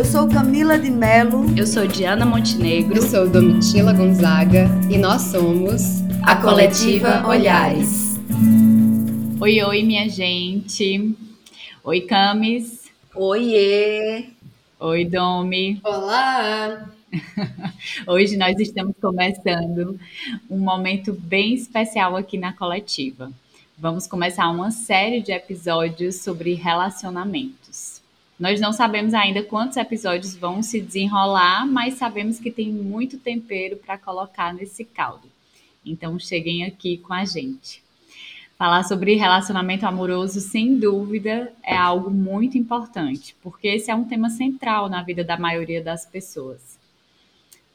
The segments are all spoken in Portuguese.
Eu sou Camila de Melo. Eu sou Diana Montenegro. Eu sou Domitila Gonzaga e nós somos a, Coletiva Olhares. Oi, oi, minha gente. Oi, Camis. Oiê. Oi, Domi. Olá. Hoje nós estamos começando um momento bem especial aqui na coletiva. Vamos começar uma série de episódios sobre relacionamentos. Nós não sabemos ainda quantos episódios vão se desenrolar, mas sabemos que tem muito tempero para colocar nesse caldo. Então cheguem aqui com a gente. Falar sobre relacionamento amoroso, sem dúvida, é algo muito importante, porque esse é um tema central na vida da maioria das pessoas.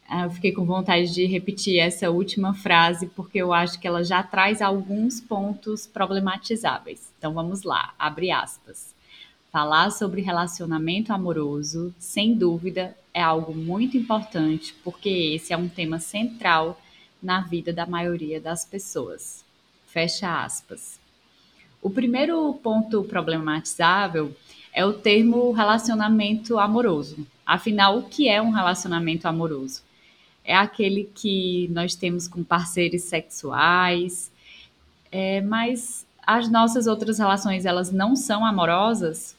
Ah, eu fiquei com vontade de repetir essa última frase, porque eu acho que ela já traz alguns pontos problematizáveis. Então vamos lá, abre aspas. Falar sobre relacionamento amoroso, sem dúvida, é algo muito importante, porque esse é um tema central na vida da maioria das pessoas. Fecha aspas. O primeiro ponto problematizável é o termo relacionamento amoroso. Afinal, o que é um relacionamento amoroso? é aquele que nós temos com parceiros sexuais, é, mas as nossas outras relações elas não são amorosas.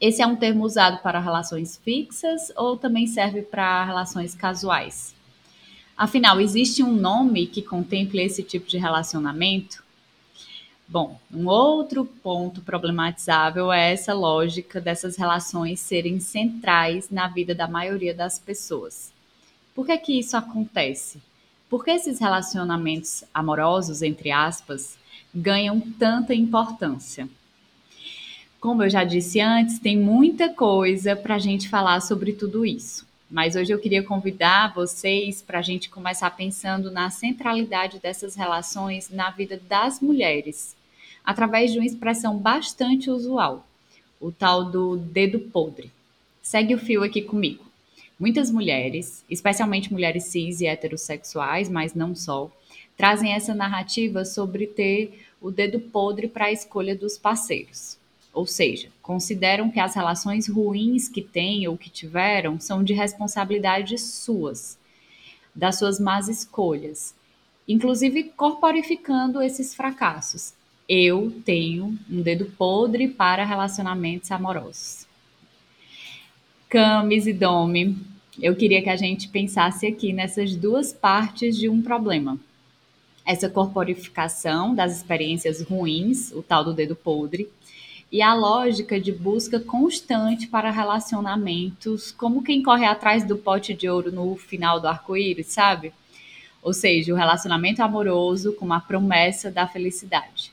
Esse é um termo usado para relações fixas ou também serve para relações casuais? Afinal, existe um nome que contemple esse tipo de relacionamento? Bom, um outro ponto problematizável é essa lógica dessas relações serem centrais na vida da maioria das pessoas. Por que que isso acontece? Por que esses relacionamentos amorosos, entre aspas, ganham tanta importância? Como eu já disse antes, tem muita coisa para a gente falar sobre tudo isso. Mas hoje eu queria convidar vocês para a gente começar pensando na centralidade dessas relações na vida das mulheres, através de uma expressão bastante usual, o tal do dedo podre. Segue o fio aqui comigo. Muitas mulheres, especialmente mulheres cis e heterossexuais, mas não só, trazem essa narrativa sobre ter o dedo podre para a escolha dos parceiros. Ou seja, consideram que as relações ruins que têm ou que tiveram são de responsabilidade suas, das suas más escolhas, inclusive corporificando esses fracassos. Eu tenho um dedo podre para relacionamentos amorosos. Camis e Domi, eu queria que a gente pensasse aqui nessas duas partes de um problema. Essa corporificação das experiências ruins, o tal do dedo podre, e a lógica de busca constante para relacionamentos, como quem corre atrás do pote de ouro no final do arco-íris, sabe? Ou seja, o relacionamento amoroso com a promessa da felicidade.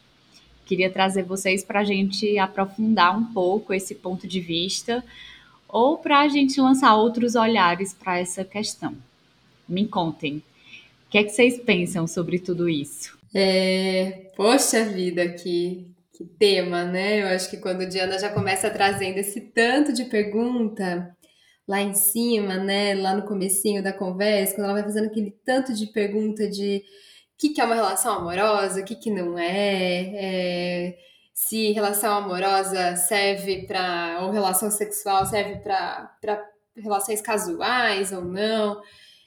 Queria trazer vocês para a gente aprofundar um pouco esse ponto de vista, ou para a gente lançar outros olhares para essa questão. Me contem, o que é que vocês pensam sobre tudo isso? É, poxa vida, que, que tema, né? Eu acho que quando a Diana já começa trazendo esse tanto de pergunta lá em cima, né? Lá no comecinho da conversa, quando ela vai fazendo aquele tanto de pergunta de o que, que é uma relação amorosa, o que, que não é, é se relação amorosa serve para ou relação sexual serve para relações casuais ou não.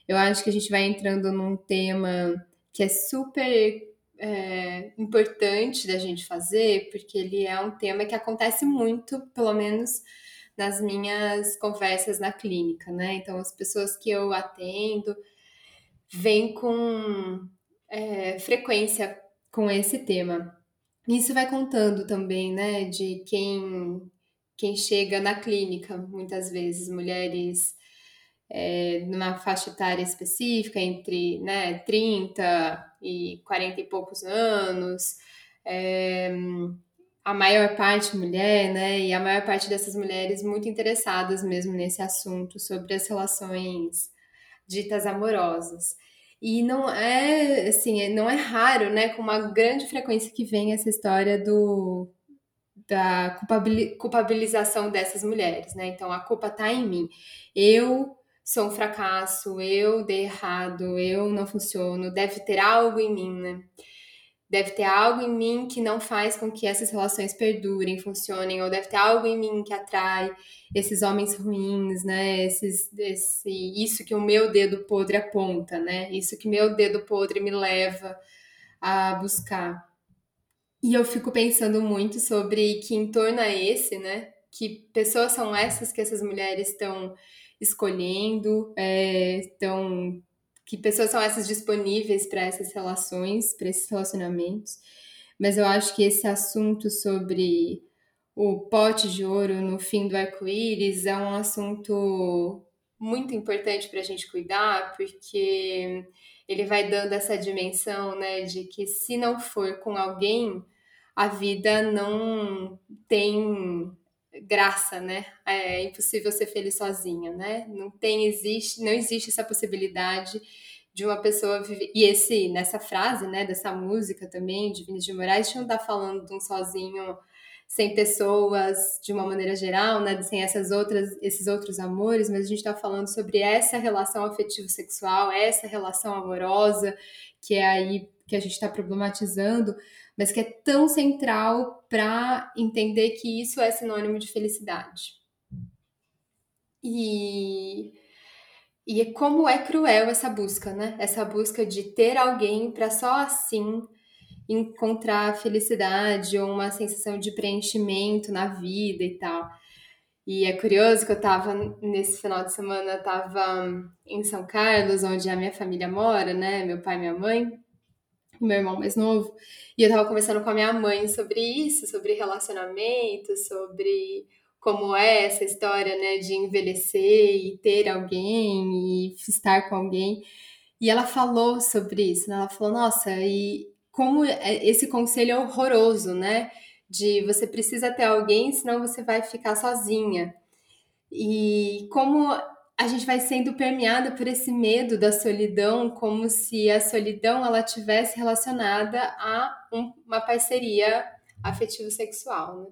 Eu acho que a gente vai entrando num tema que é super é, importante da gente fazer, porque ele é um tema que acontece muito, pelo menos nas minhas conversas na clínica, né? Então, as pessoas que eu atendo vêm com é, frequência com esse tema. Isso vai contando também, né, de quem, quem chega na clínica, muitas vezes, mulheres é, numa faixa etária específica, entre né, 30 e 40 e poucos anos, é, a maior parte mulher, né, e a maior parte dessas mulheres muito interessadas mesmo nesse assunto sobre as relações ditas amorosas. E não é, assim, é, não é raro, né, com uma grande frequência que vem essa história do da culpabilização dessas mulheres, né? Então a culpa tá em mim. Eu sou um fracasso, eu dei errado, eu não funciono, deve ter algo em mim, né? deve ter algo em mim que não faz com que essas relações perdurem, funcionem, ou deve ter algo em mim que atrai esses homens ruins, né? Esses, esse, isso que o meu dedo podre aponta, né? Isso que meu dedo podre me leva a buscar. E eu fico pensando muito sobre que em torno a esse, né? Que pessoas são essas que essas mulheres estão escolhendo, é, que pessoas são essas disponíveis para essas relações, para esses relacionamentos. Mas eu acho que esse assunto sobre o pote de ouro no fim do arco-íris é um assunto muito importante para a gente cuidar, porque ele vai dando essa dimensão, né, de que se não for com alguém, a vida não tem graça, né? É impossível ser feliz sozinha, né? Não tem existe, não existe essa possibilidade de uma pessoa viver. E esse nessa frase, né, dessa música também de Vinícius de Moraes, a gente não tá falando de um sozinho sem pessoas de uma maneira geral, né, sem essas outras esses outros amores, mas a gente está falando sobre essa relação afetivo sexual, essa relação amorosa que é aí que a gente está problematizando, mas que é tão central para entender que isso é sinônimo de felicidade. E, e é como é cruel essa busca, né? Essa busca de ter alguém para só assim encontrar felicidade ou uma sensação de preenchimento na vida e tal. E é curioso que eu estava nesse final de semana, eu tava em São Carlos, onde a minha família mora, né? Meu pai e minha mãe meu irmão mais novo, e eu tava conversando com a minha mãe sobre isso, sobre relacionamento, sobre como é essa história, né, de envelhecer e ter alguém e estar com alguém. E ela falou sobre isso, né? Ela falou: "Nossa, e como é, esse conselho é horroroso, né? De você precisa ter alguém, senão você vai ficar sozinha. E como a gente vai sendo permeada por esse medo da solidão, como se a solidão ela tivesse relacionada a um, uma parceria afetivo-sexual. Né?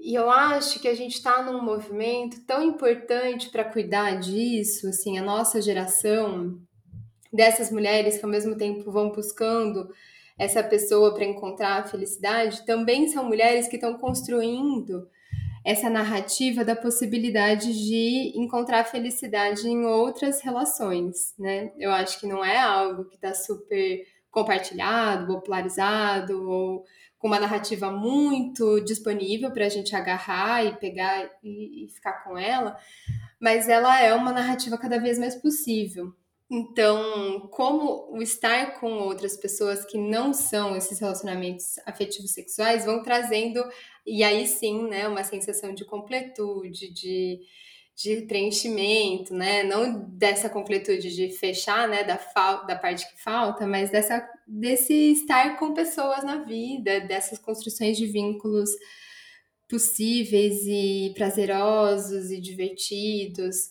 E eu acho que a gente está num movimento tão importante para cuidar disso, assim, a nossa geração dessas mulheres que ao mesmo tempo vão buscando essa pessoa para encontrar a felicidade, também são mulheres que estão construindo essa narrativa da possibilidade de encontrar felicidade em outras relações, né? Eu acho que não é algo que está super compartilhado, popularizado ou com uma narrativa muito disponível para a gente agarrar e pegar e, e ficar com ela, mas ela é uma narrativa cada vez mais possível. Então, como o estar com outras pessoas que não são esses relacionamentos afetivos sexuais vão trazendo, e aí sim, né, uma sensação de completude, de, de preenchimento, né? Não dessa completude de fechar, né, da, da parte que falta, mas dessa, desse estar com pessoas na vida, dessas construções de vínculos possíveis e prazerosos e divertidos.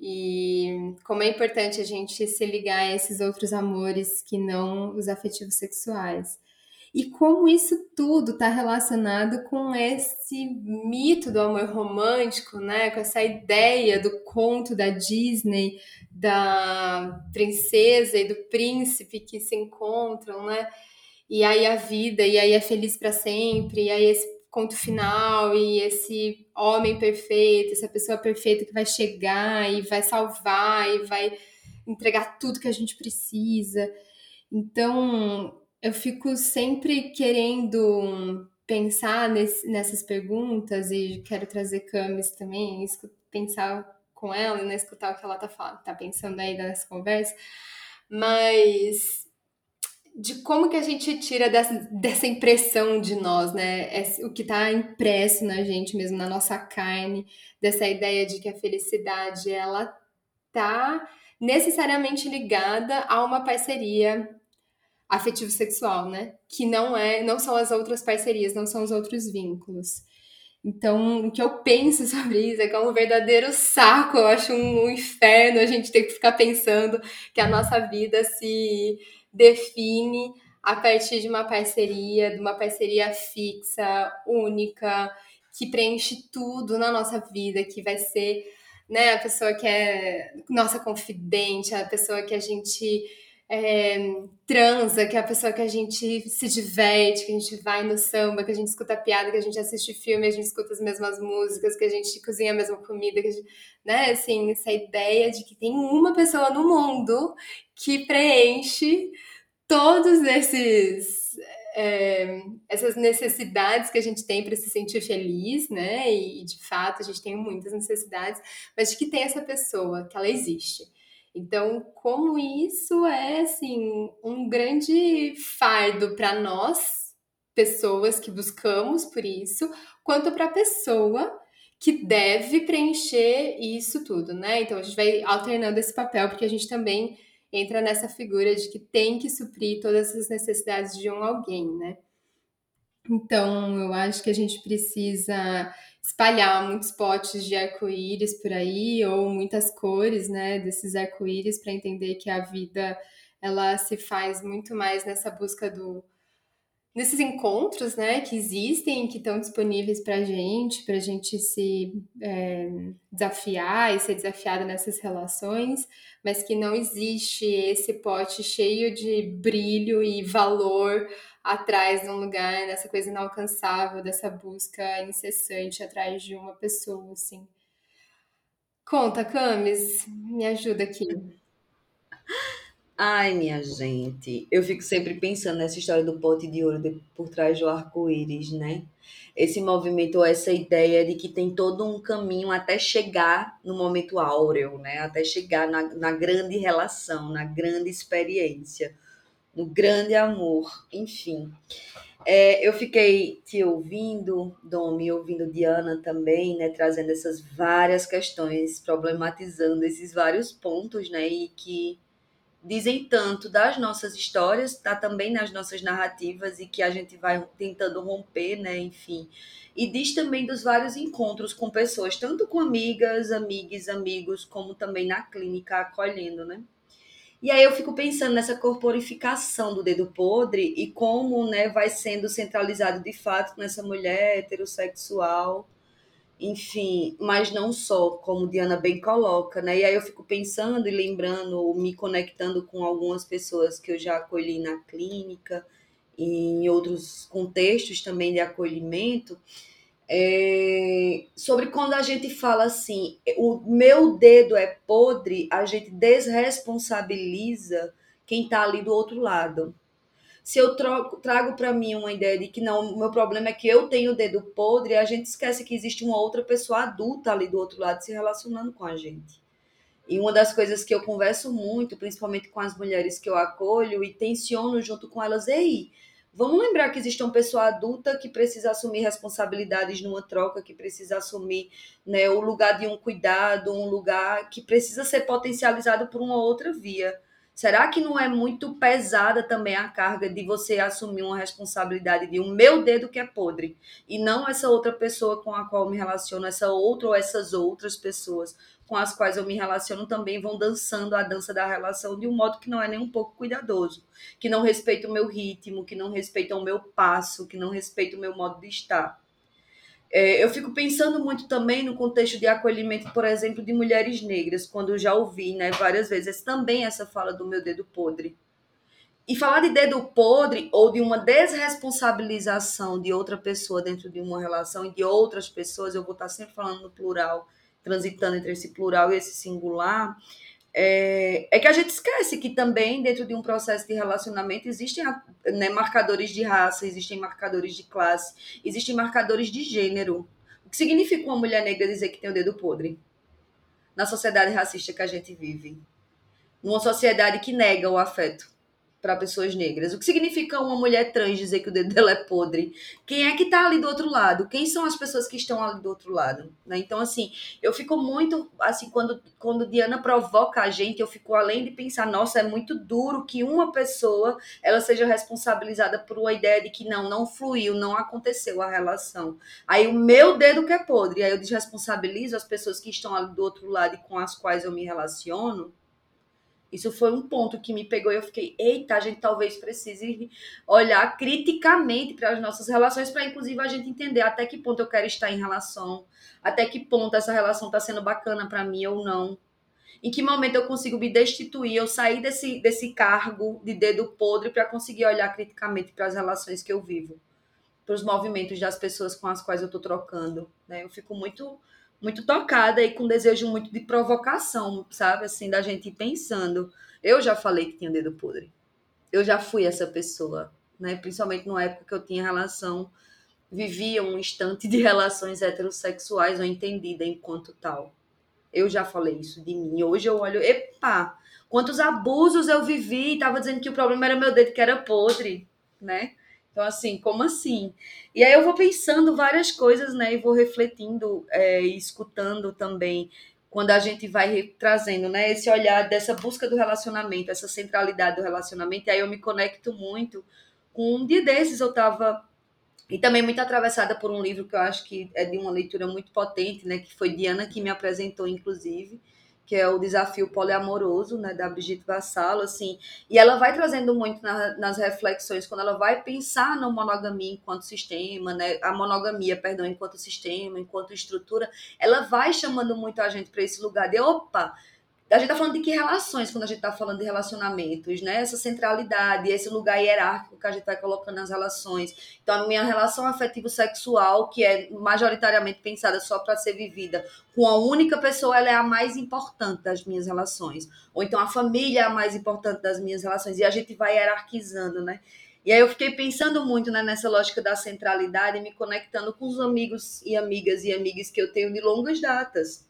E como é importante a gente se ligar a esses outros amores que não os afetivos sexuais. E como isso tudo está relacionado com esse mito do amor romântico, né? Com essa ideia do conto da Disney, da princesa e do príncipe que se encontram, né? E aí a vida, e aí é feliz para sempre, e aí esse conto final e esse homem perfeito, essa pessoa perfeita que vai chegar e vai salvar e vai entregar tudo que a gente precisa. Então, eu fico sempre querendo pensar nesse, nessas perguntas e quero trazer Camis também, pensar com ela, né, escutar o que ela tá, tá pensando aí nessa conversa. Mas de como que a gente tira dessa, dessa impressão de nós, né? É o que está impresso na gente mesmo, na nossa carne, dessa ideia de que a felicidade ela tá necessariamente ligada a uma parceria afetivo sexual, né? Que não é, não são as outras parcerias, não são os outros vínculos. Então, o que eu penso sobre isso é que é um verdadeiro saco, eu acho um, um inferno a gente ter que ficar pensando que a nossa vida se define a partir de uma parceria, de uma parceria fixa, única, que preenche tudo na nossa vida, que vai ser né, a pessoa que é nossa confidente, a pessoa que a gente é, transa, que é a pessoa que a gente se diverte, que a gente vai no samba, que a gente escuta piada, que a gente assiste filme, a gente escuta as mesmas músicas, que a gente cozinha a mesma comida, que a gente, né? Assim, essa ideia de que tem uma pessoa no mundo que preenche todos esses é, essas necessidades que a gente tem para se sentir feliz, né? E, de fato a gente tem muitas necessidades, mas de que tem essa pessoa, que ela existe. Então, como isso é assim um grande fardo para nós, pessoas que buscamos por isso, quanto para a pessoa que deve preencher isso tudo, né? Então a gente vai alternando esse papel porque a gente também entra nessa figura de que tem que suprir todas as necessidades de um alguém, né? Então, eu acho que a gente precisa espalhar muitos potes de arco-íris por aí, ou muitas cores, né, desses arco-íris, para entender que a vida ela se faz muito mais nessa busca do, nesses encontros, né, que existem, que estão disponíveis para gente, para gente se é, desafiar e ser desafiada nessas relações, mas que não existe esse pote cheio de brilho e valor atrás de um lugar, nessa coisa inalcançável, dessa busca incessante atrás de uma pessoa, assim. Conta, Camis, me ajuda aqui. Ai, minha gente, eu fico sempre pensando nessa história do pote de ouro de, por trás do arco-íris, né? Esse movimento, essa ideia de que tem todo um caminho até chegar no momento áureo, né? Até chegar na, na grande relação, na grande experiência, no grande amor, enfim. É, eu fiquei te ouvindo, Domi, ouvindo Diana também, né? Trazendo essas várias questões, problematizando esses vários pontos, né? E que dizem tanto das nossas histórias, tá também nas nossas narrativas e que a gente vai tentando romper, né, enfim. E diz também dos vários encontros com pessoas, tanto com amigas, amigas, amigos, como também na clínica acolhendo, né? E aí eu fico pensando nessa corporificação do dedo podre e como, né, vai sendo centralizado de fato nessa mulher heterossexual enfim, mas não só, como Diana bem coloca, né? E aí eu fico pensando e lembrando, me conectando com algumas pessoas que eu já acolhi na clínica, e em outros contextos também de acolhimento, é, sobre quando a gente fala assim, o meu dedo é podre, a gente desresponsabiliza quem está ali do outro lado se eu troco, trago para mim uma ideia de que não, o meu problema é que eu tenho o dedo podre, a gente esquece que existe uma outra pessoa adulta ali do outro lado se relacionando com a gente. E uma das coisas que eu converso muito, principalmente com as mulheres que eu acolho e tensiono junto com elas, ei, vamos lembrar que existe uma pessoa adulta que precisa assumir responsabilidades numa troca, que precisa assumir né, o lugar de um cuidado, um lugar que precisa ser potencializado por uma outra via. Será que não é muito pesada também a carga de você assumir uma responsabilidade de um meu dedo que é podre e não essa outra pessoa com a qual me relaciono, essa outra ou essas outras pessoas com as quais eu me relaciono também vão dançando a dança da relação de um modo que não é nem um pouco cuidadoso, que não respeita o meu ritmo, que não respeita o meu passo, que não respeita o meu modo de estar. É, eu fico pensando muito também no contexto de acolhimento, por exemplo, de mulheres negras, quando eu já ouvi né, várias vezes também essa fala do meu dedo podre. E falar de dedo podre ou de uma desresponsabilização de outra pessoa dentro de uma relação e de outras pessoas, eu vou estar sempre falando no plural, transitando entre esse plural e esse singular, é, é, que a gente esquece que também dentro de um processo de relacionamento existem né, marcadores de raça, existem marcadores de classe, existem marcadores de gênero. O que significa uma mulher negra dizer que tem o dedo podre? Na sociedade racista que a gente vive. Numa sociedade que nega o afeto para pessoas negras. O que significa uma mulher trans dizer que o dedo dela é podre? Quem é que está ali do outro lado? Quem são as pessoas que estão ali do outro lado? Né? Então, assim, eu fico muito, assim, quando, quando Diana provoca a gente, eu fico além de pensar, nossa, é muito duro que uma pessoa, ela seja responsabilizada por uma ideia de que não, não fluiu, não aconteceu a relação. Aí o meu dedo que é podre, aí eu desresponsabilizo as pessoas que estão ali do outro lado e com as quais eu me relaciono, isso foi um ponto que me pegou e eu fiquei, eita, a gente talvez precise olhar criticamente para as nossas relações, para inclusive a gente entender até que ponto eu quero estar em relação, até que ponto essa relação está sendo bacana para mim ou não. Em que momento eu consigo me destituir, eu sair desse, desse cargo de dedo podre para conseguir olhar criticamente para as relações que eu vivo, para os movimentos das pessoas com as quais eu estou trocando. Né? Eu fico muito muito tocada e com desejo muito de provocação, sabe? Assim, da gente pensando. Eu já falei que tinha dedo podre. Eu já fui essa pessoa, né? Principalmente numa época que eu tinha relação, vivia um instante de relações heterossexuais ou entendida enquanto tal. Eu já falei isso de mim. Hoje eu olho, epa, quantos abusos eu vivi, e tava dizendo que o problema era meu dedo que era podre, né? Então, assim, como assim? E aí eu vou pensando várias coisas, né? E vou refletindo é, e escutando também quando a gente vai trazendo, né? Esse olhar dessa busca do relacionamento, essa centralidade do relacionamento. E aí eu me conecto muito com um dia desses eu estava e também muito atravessada por um livro que eu acho que é de uma leitura muito potente, né? Que foi Diana que me apresentou, inclusive, que é o desafio poliamoroso, né, da Brigitte Vassalo, assim, e ela vai trazendo muito na, nas reflexões, quando ela vai pensar na monogamia enquanto sistema, né, a monogamia, perdão, enquanto sistema, enquanto estrutura, ela vai chamando muito a gente para esse lugar de, opa, a gente está falando de que relações quando a gente está falando de relacionamentos, né? Essa centralidade, esse lugar hierárquico que a gente vai colocando nas relações. Então, a minha relação afetivo-sexual, que é majoritariamente pensada só para ser vivida com a única pessoa, ela é a mais importante das minhas relações. Ou então, a família é a mais importante das minhas relações. E a gente vai hierarquizando, né? E aí eu fiquei pensando muito né, nessa lógica da centralidade, me conectando com os amigos e amigas e amigas que eu tenho de longas datas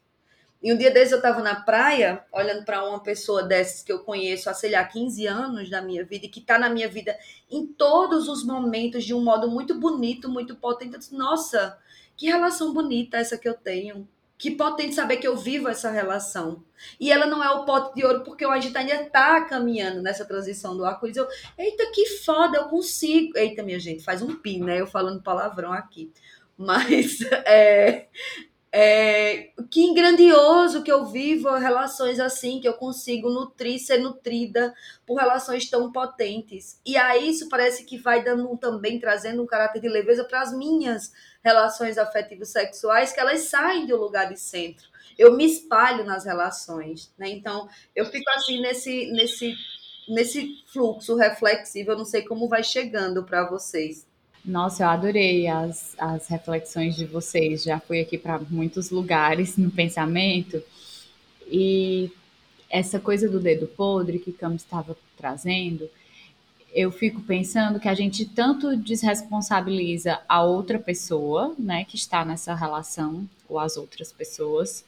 e um dia desses eu estava na praia, olhando para uma pessoa dessas que eu conheço há, sei lá, 15 anos da minha vida e que está na minha vida em todos os momentos de um modo muito bonito, muito potente. Eu disse, Nossa, que relação bonita essa que eu tenho. Que potente saber que eu vivo essa relação. E ela não é o pote de ouro, porque o ainda está caminhando nessa transição do arco-íris. Eu, eita, que foda, eu consigo. Eita, minha gente, faz um pi, né? Eu falando palavrão aqui. Mas é, é, que grandioso que eu vivo relações assim, que eu consigo nutrir, ser nutrida por relações tão potentes. E aí isso parece que vai dando também, trazendo um caráter de leveza para as minhas relações afetivas sexuais, que elas saem do lugar de centro. Eu me espalho nas relações, né? Então, eu fico assim nesse, nesse, nesse fluxo reflexivo, eu não sei como vai chegando para vocês. Nossa, eu adorei as, as reflexões de vocês. Já fui aqui para muitos lugares no pensamento. E essa coisa do dedo podre que Camus estava trazendo, eu fico pensando que a gente tanto desresponsabiliza a outra pessoa, né, que está nessa relação, ou as outras pessoas,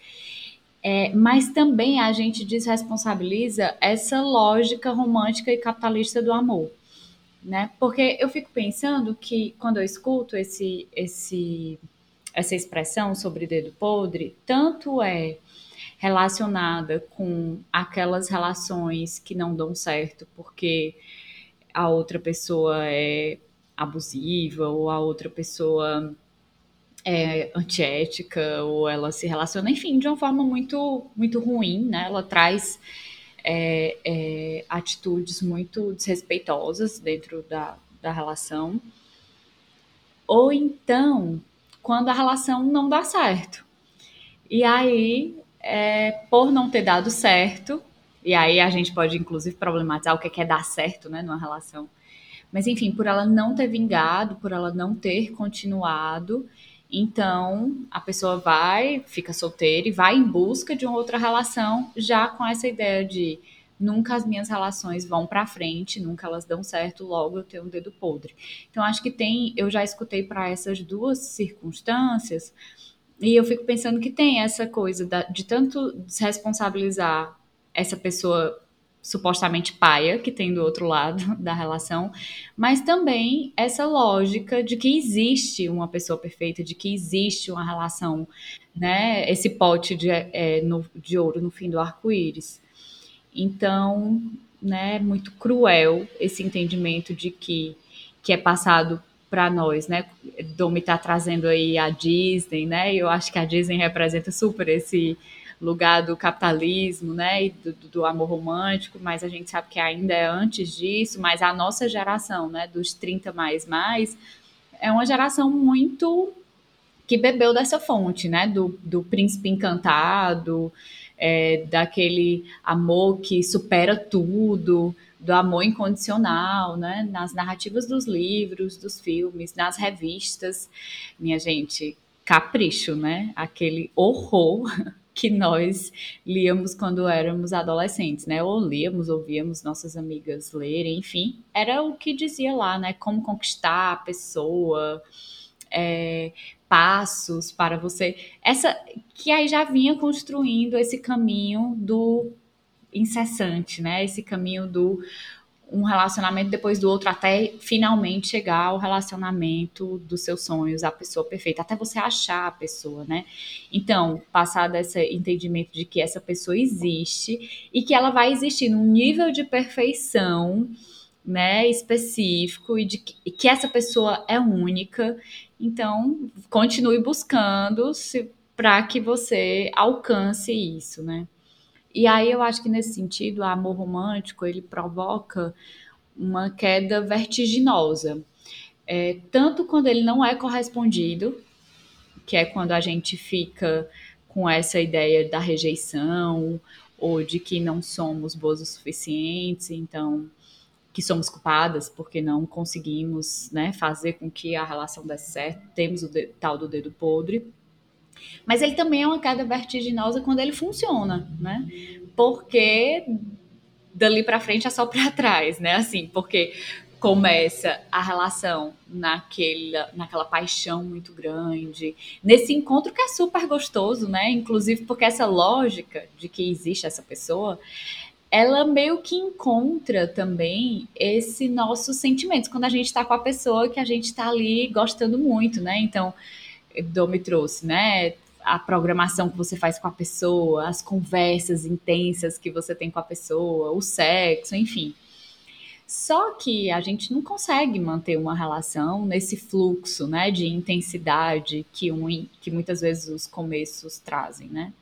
é, mas também a gente desresponsabiliza essa lógica romântica e capitalista do amor né? Porque eu fico pensando que quando eu escuto esse, esse, essa expressão sobre dedo podre, tanto é relacionada com aquelas relações que não dão certo porque a outra pessoa é abusiva ou a outra pessoa é antiética ou ela se relaciona, enfim, de uma forma muito muito ruim, né? Ela traz é, é, atitudes muito desrespeitosas dentro da, da relação. Ou então, quando a relação não dá certo. E aí, é, por não ter dado certo, e aí a gente pode inclusive problematizar o que é dar certo né, numa relação. Mas enfim, por ela não ter vingado, por ela não ter continuado, então, a pessoa vai, fica solteira e vai em busca de uma outra relação, já com essa ideia de nunca as minhas relações vão para frente, nunca elas dão certo, logo eu tenho um dedo podre. Então, acho que tem, eu já escutei para essas duas circunstâncias, e eu fico pensando que tem essa coisa da, de tanto desresponsabilizar essa pessoa supostamente paia que tem do outro lado da relação, mas também essa lógica de que existe uma pessoa perfeita, de que existe uma relação, né? Esse pote de, é, no, de ouro no fim do arco-íris. Então, né, muito cruel esse entendimento de que, que é passado para nós, né? Domi está trazendo aí a Disney, né? Eu acho que a Disney representa super esse lugar do capitalismo, né, e do, do, amor romântico, mas a gente sabe que ainda é antes disso, mas a nossa geração, né, dos 30 mais mais, é uma geração muito que bebeu dessa fonte, né? Do, do príncipe encantado, é, daquele amor que supera tudo, do amor incondicional, né? Nas narrativas dos livros, dos filmes, nas revistas. Minha gente, capricho, né? Aquele horror que nós líamos quando éramos adolescentes, né? Ou líamos, ouvíamos nossas amigas lerem, enfim, era o que dizia lá, né? Como conquistar a pessoa, é, passos para você. Essa que aí já vinha construindo esse caminho do incessante, né? Esse caminho do um relacionamento depois do outro até finalmente chegar ao relacionamento dos seus sonhos, a pessoa perfeita, até você achar a pessoa, né? Então, passar desse entendimento de que essa pessoa existe e que ela vai existir num nível de perfeição, né, específico e de que, e que essa pessoa é única então, continue buscando para que você alcance isso, né? E aí eu acho que nesse sentido, o amor romântico ele provoca uma queda vertiginosa. É, tanto quando ele não é correspondido, que é quando a gente fica com essa ideia da rejeição ou de que não somos boas o suficientes, então que somos culpadas porque não conseguimos né, fazer com que a relação desse certo, temos o de, tal do dedo podre. Mas ele também é uma queda vertiginosa quando ele funciona, né? Porque dali para frente é só para trás, né? Assim, porque começa a relação naquela, naquela paixão muito grande, nesse encontro que é super gostoso, né? Inclusive porque essa lógica de que existe essa pessoa, ela meio que encontra também esse nossos sentimentos quando a gente está com a pessoa que a gente está ali gostando muito, né? Então, Dom me trouxe, né? A programação que você faz com a pessoa, as conversas intensas que você tem com a pessoa, o sexo, enfim. Só que a gente não consegue manter uma relação nesse fluxo, né, de intensidade que, um, que muitas vezes os começos trazem, né?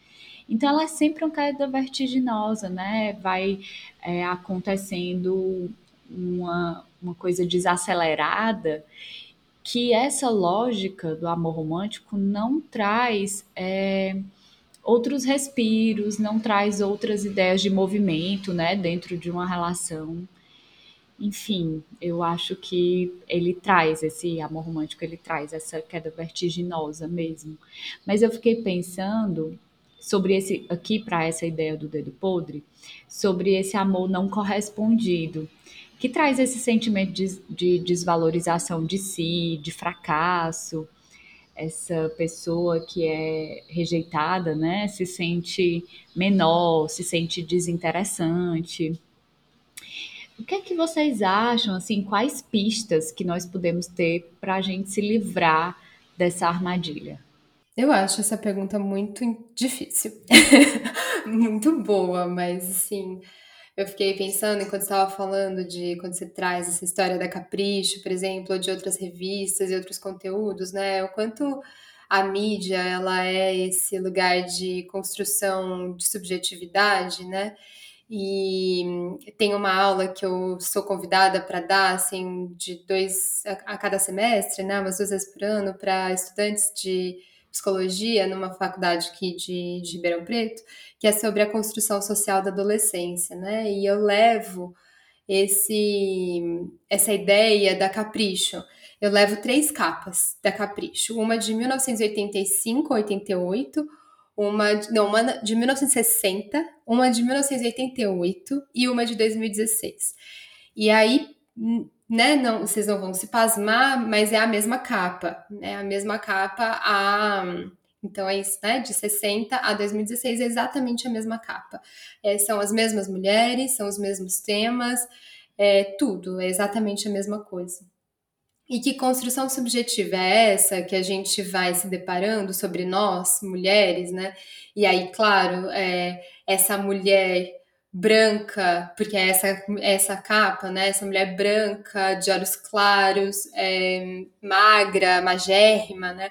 Então ela é sempre uma queda vertiginosa, né? Vai é, acontecendo uma, uma coisa desacelerada que essa lógica do amor romântico não traz é, outros respiros, não traz outras ideias de movimento, né, dentro de uma relação. Enfim, eu acho que ele traz esse amor romântico, ele traz essa queda vertiginosa mesmo. Mas eu fiquei pensando sobre esse aqui para essa ideia do dedo podre, sobre esse amor não correspondido, que traz esse sentimento de, de desvalorização de si, de fracasso. Essa pessoa que é rejeitada, né, se sente menor, se sente desinteressante. O que é que vocês acham, assim, quais pistas que nós podemos ter para a gente se livrar dessa armadilha? Eu acho essa pergunta muito difícil. muito boa, mas assim, eu fiquei pensando enquanto estava falando de quando você traz essa história da Capricho, por exemplo, ou de outras revistas e outros conteúdos, né? O quanto a mídia ela é esse lugar de construção de subjetividade, né? E tem uma aula que eu sou convidada para dar, assim, de dois a, cada semestre, né? Umas duas vezes por ano, para estudantes de psicologia numa faculdade aqui de, de Ribeirão Preto, que é sobre a construção social da adolescência, né? E eu levo esse essa ideia da Capricho. Eu levo três capas da Capricho, uma de 1985, 88, uma não, uma de 1960, uma de 1988 e uma de 2016. E aí né, não, vocês não vão se pasmar, mas é a mesma capa, né? A mesma capa a então é isso, né? De 60 a 2016 é exatamente a mesma capa. É, são as mesmas mulheres, são os mesmos temas, é tudo, é exatamente a mesma coisa. E que construção subjetiva é essa que a gente vai se deparando sobre nós, mulheres, né? E aí, claro, é, essa mulher branca, porque é essa, essa capa, né? Essa mulher branca, de olhos claros, é, magra, magérrima, né?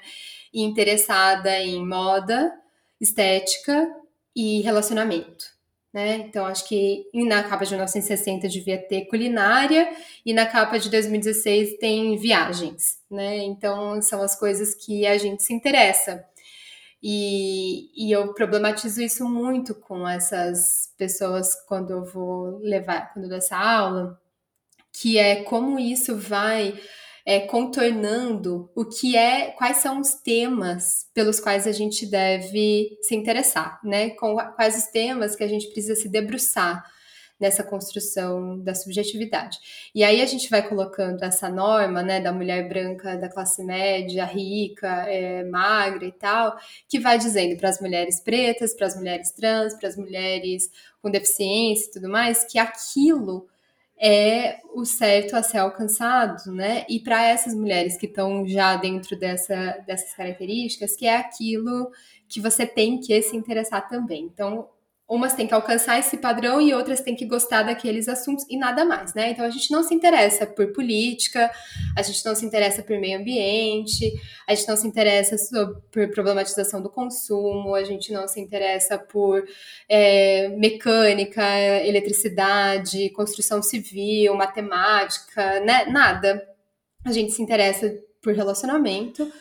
E interessada em moda, estética e relacionamento. Né? Então, acho que na capa de 1960 devia ter culinária e na capa de 2016 tem viagens. né? Então, são as coisas que a gente se interessa. E, e eu problematizo isso muito com essas pessoas quando eu vou levar, quando eu dou essa aula, que é como isso vai é, contornando o que é, quais são os temas pelos quais a gente deve se interessar, né? Com quais os temas que a gente precisa se debruçar nessa construção da subjetividade. E aí a gente vai colocando essa norma, né, da mulher branca da classe média, rica, é, magra e tal, que vai dizendo para as mulheres pretas, para as mulheres trans, para as mulheres com deficiência e tudo mais, que aquilo é o certo a ser alcançado, né? E para essas mulheres que estão já dentro dessa, dessas características, que é aquilo que você tem que se interessar também. Então, umas têm que alcançar esse padrão e outras têm que gostar daqueles assuntos e nada mais, né? Então a gente não se interessa por política, a gente não se interessa por meio ambiente, a gente não se interessa por problematização do consumo, a gente não se interessa por é, mecânica, eletricidade, construção civil, matemática, né? Nada. A gente se interessa por relacionamento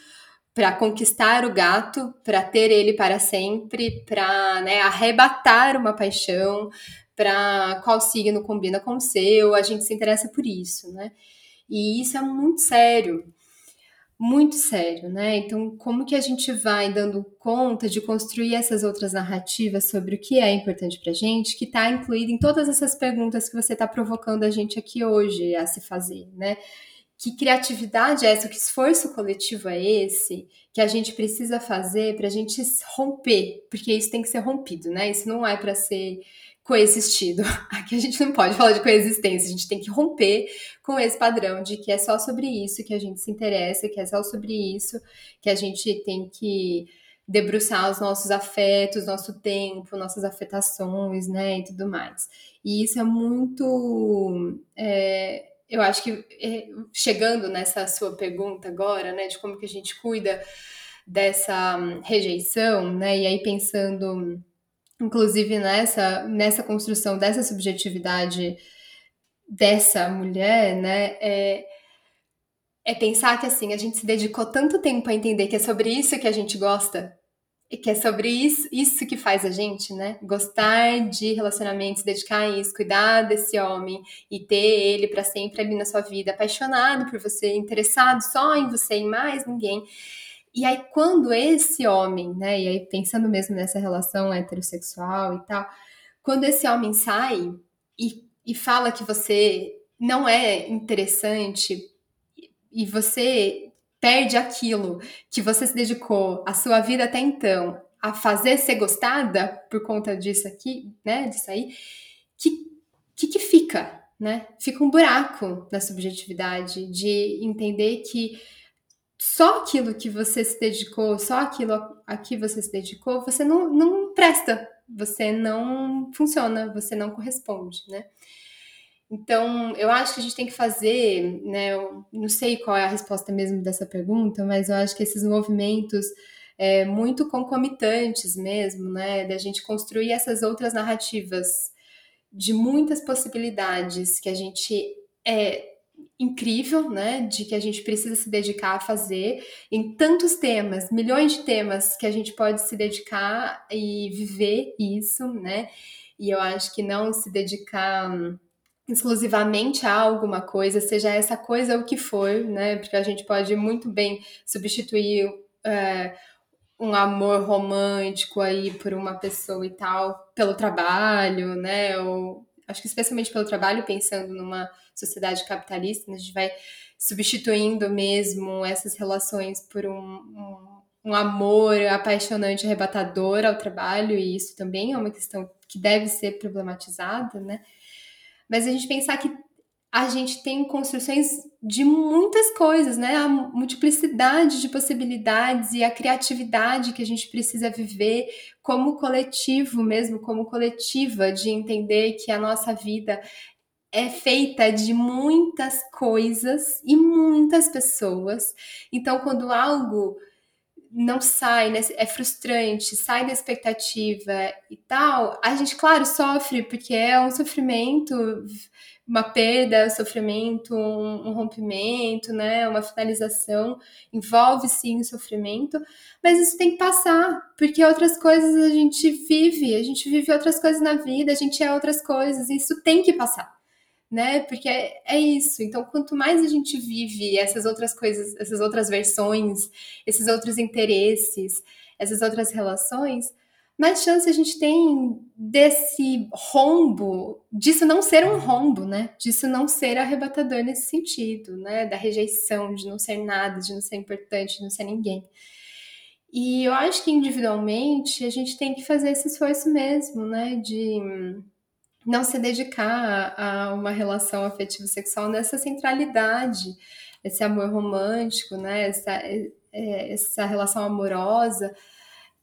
para conquistar o gato, para ter ele para sempre, para né, arrebatar uma paixão, para qual signo combina com o seu, a gente se interessa por isso, né? E isso é muito sério, muito sério, né? Então, como que a gente vai dando conta de construir essas outras narrativas sobre o que é importante para gente, que está incluído em todas essas perguntas que você está provocando a gente aqui hoje a se fazer, né? Que criatividade é essa, que esforço coletivo é esse que a gente precisa fazer para a gente romper, porque isso tem que ser rompido, né? Isso não é para ser coexistido. Aqui a gente não pode falar de coexistência, a gente tem que romper com esse padrão de que é só sobre isso que a gente se interessa, que é só sobre isso que a gente tem que debruçar os nossos afetos, nosso tempo, nossas afetações, né, e tudo mais. E isso é muito é, eu acho que é, chegando nessa sua pergunta agora, né, de como que a gente cuida dessa hum, rejeição, né, e aí pensando, inclusive nessa nessa construção dessa subjetividade dessa mulher, né, é, é pensar que assim a gente se dedicou tanto tempo a entender que é sobre isso que a gente gosta, que é sobre isso, isso que faz a gente, né? Gostar de relacionamentos, dedicar a isso, cuidar desse homem e ter ele para sempre ali na sua vida, apaixonado por você, interessado só em você e mais ninguém. E aí, quando esse homem, né? E aí, pensando mesmo nessa relação heterossexual e tal, quando esse homem sai e, e fala que você não é interessante e você perde aquilo que você se dedicou a sua vida até então a fazer ser gostada por conta disso aqui, né, disso aí, que que, que fica, né? Fica um buraco na subjetividade de entender que só aquilo que você se dedicou, só aquilo a que você se dedicou, você não, não presta, você não funciona, você não corresponde, né? Então, eu acho que a gente tem que fazer, né? Eu não sei qual é a resposta mesmo dessa pergunta, mas eu acho que esses movimentos é, muito concomitantes mesmo, né? Da gente construir essas outras narrativas de muitas possibilidades que a gente é incrível, né? De que a gente precisa se dedicar a fazer em tantos temas, milhões de temas que a gente pode se dedicar e viver isso, né? E eu acho que não se dedicar exclusivamente a alguma coisa, seja essa coisa o que for, né? Porque a gente pode muito bem substituir é, um amor romântico aí por uma pessoa e tal, pelo trabalho, né? Ou acho que especialmente pelo trabalho, pensando numa sociedade capitalista, a gente vai substituindo mesmo essas relações por um, um, um amor apaixonante, arrebatador ao trabalho, e isso também é uma questão que deve ser problematizada, né? Mas a gente pensar que a gente tem construções de muitas coisas, né? A multiplicidade de possibilidades e a criatividade que a gente precisa viver como coletivo mesmo, como coletiva, de entender que a nossa vida é feita de muitas coisas e muitas pessoas. Então, quando algo não sai, né? é frustrante, sai da expectativa e tal, a gente, claro, sofre, porque é um sofrimento, uma perda, um sofrimento, um, um rompimento, né? Uma finalização, envolve sim o sofrimento, mas isso tem que passar, porque outras coisas a gente vive, a gente vive outras coisas na vida, a gente é outras coisas, e isso tem que passar né? Porque é, é, isso. Então, quanto mais a gente vive essas outras coisas, essas outras versões, esses outros interesses, essas outras relações, mais chance a gente tem desse rombo, disso não ser um rombo, né? Disso não ser arrebatador nesse sentido, né? Da rejeição, de não ser nada, de não ser importante, de não ser ninguém. E eu acho que individualmente a gente tem que fazer esse esforço mesmo, né? De não se dedicar a, uma relação afetiva sexual nessa centralidade, esse amor romântico, né? Essa, é, é, essa relação amorosa,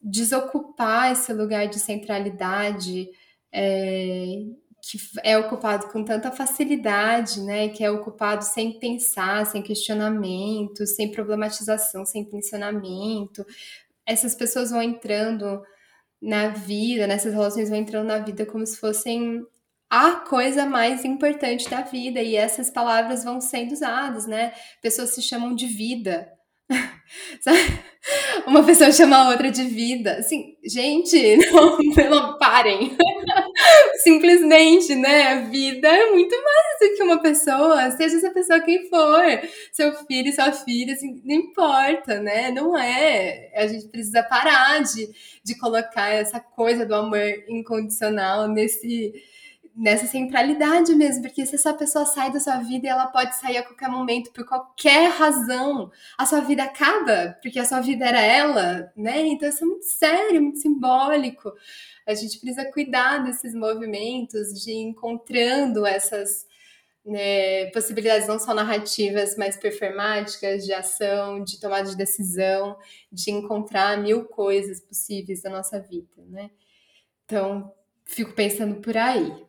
desocupar esse lugar de centralidade é, que é ocupado com tanta facilidade, né? Que é ocupado sem pensar, sem questionamento, sem problematização, sem tensionamento. Essas pessoas vão entrando na vida, nessas relações vão entrando na vida como se fossem a coisa mais importante da vida e essas palavras vão sendo usadas, né? Pessoas se chamam de vida. Uma pessoa chama a outra de vida. Assim, gente, não, parem. Simplesmente, né? Vida é muito mais do que uma pessoa, seja essa pessoa quem for, seu filho, sua filha, assim, não importa, né? Não é. A gente precisa parar de, de colocar essa coisa do amor incondicional nesse nessa centralidade mesmo, porque se essa pessoa sai da sua vida ela pode sair a qualquer momento por qualquer razão, a sua vida acaba, porque a sua vida era ela, né? Então isso é muito sério, muito simbólico. A gente precisa cuidar desses movimentos, de encontrando essas né, possibilidades não só narrativas, mas performáticas, de ação, de tomada de decisão, de encontrar mil coisas possíveis da nossa vida, né? Então, fico pensando por aí.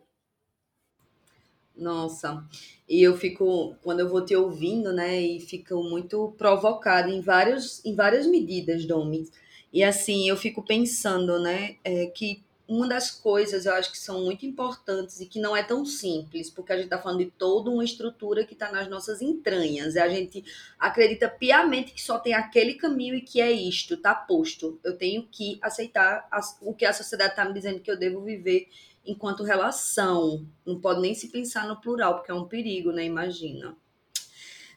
Nossa, e eu fico, quando eu vou te ouvindo, né, e fico muito provocada em, vários, em várias medidas, Domi. E assim, eu fico pensando, né, é, que uma das coisas eu acho que são muito importantes e que não é tão simples, porque a gente está falando de toda uma estrutura que está nas nossas entranhas. E a gente acredita piamente que só tem aquele caminho e que é isto, tá posto. Eu tenho que aceitar o que a sociedade está me dizendo que eu devo viver enquanto relação. Não pode nem se pensar no plural, porque é um perigo, né? Imagina.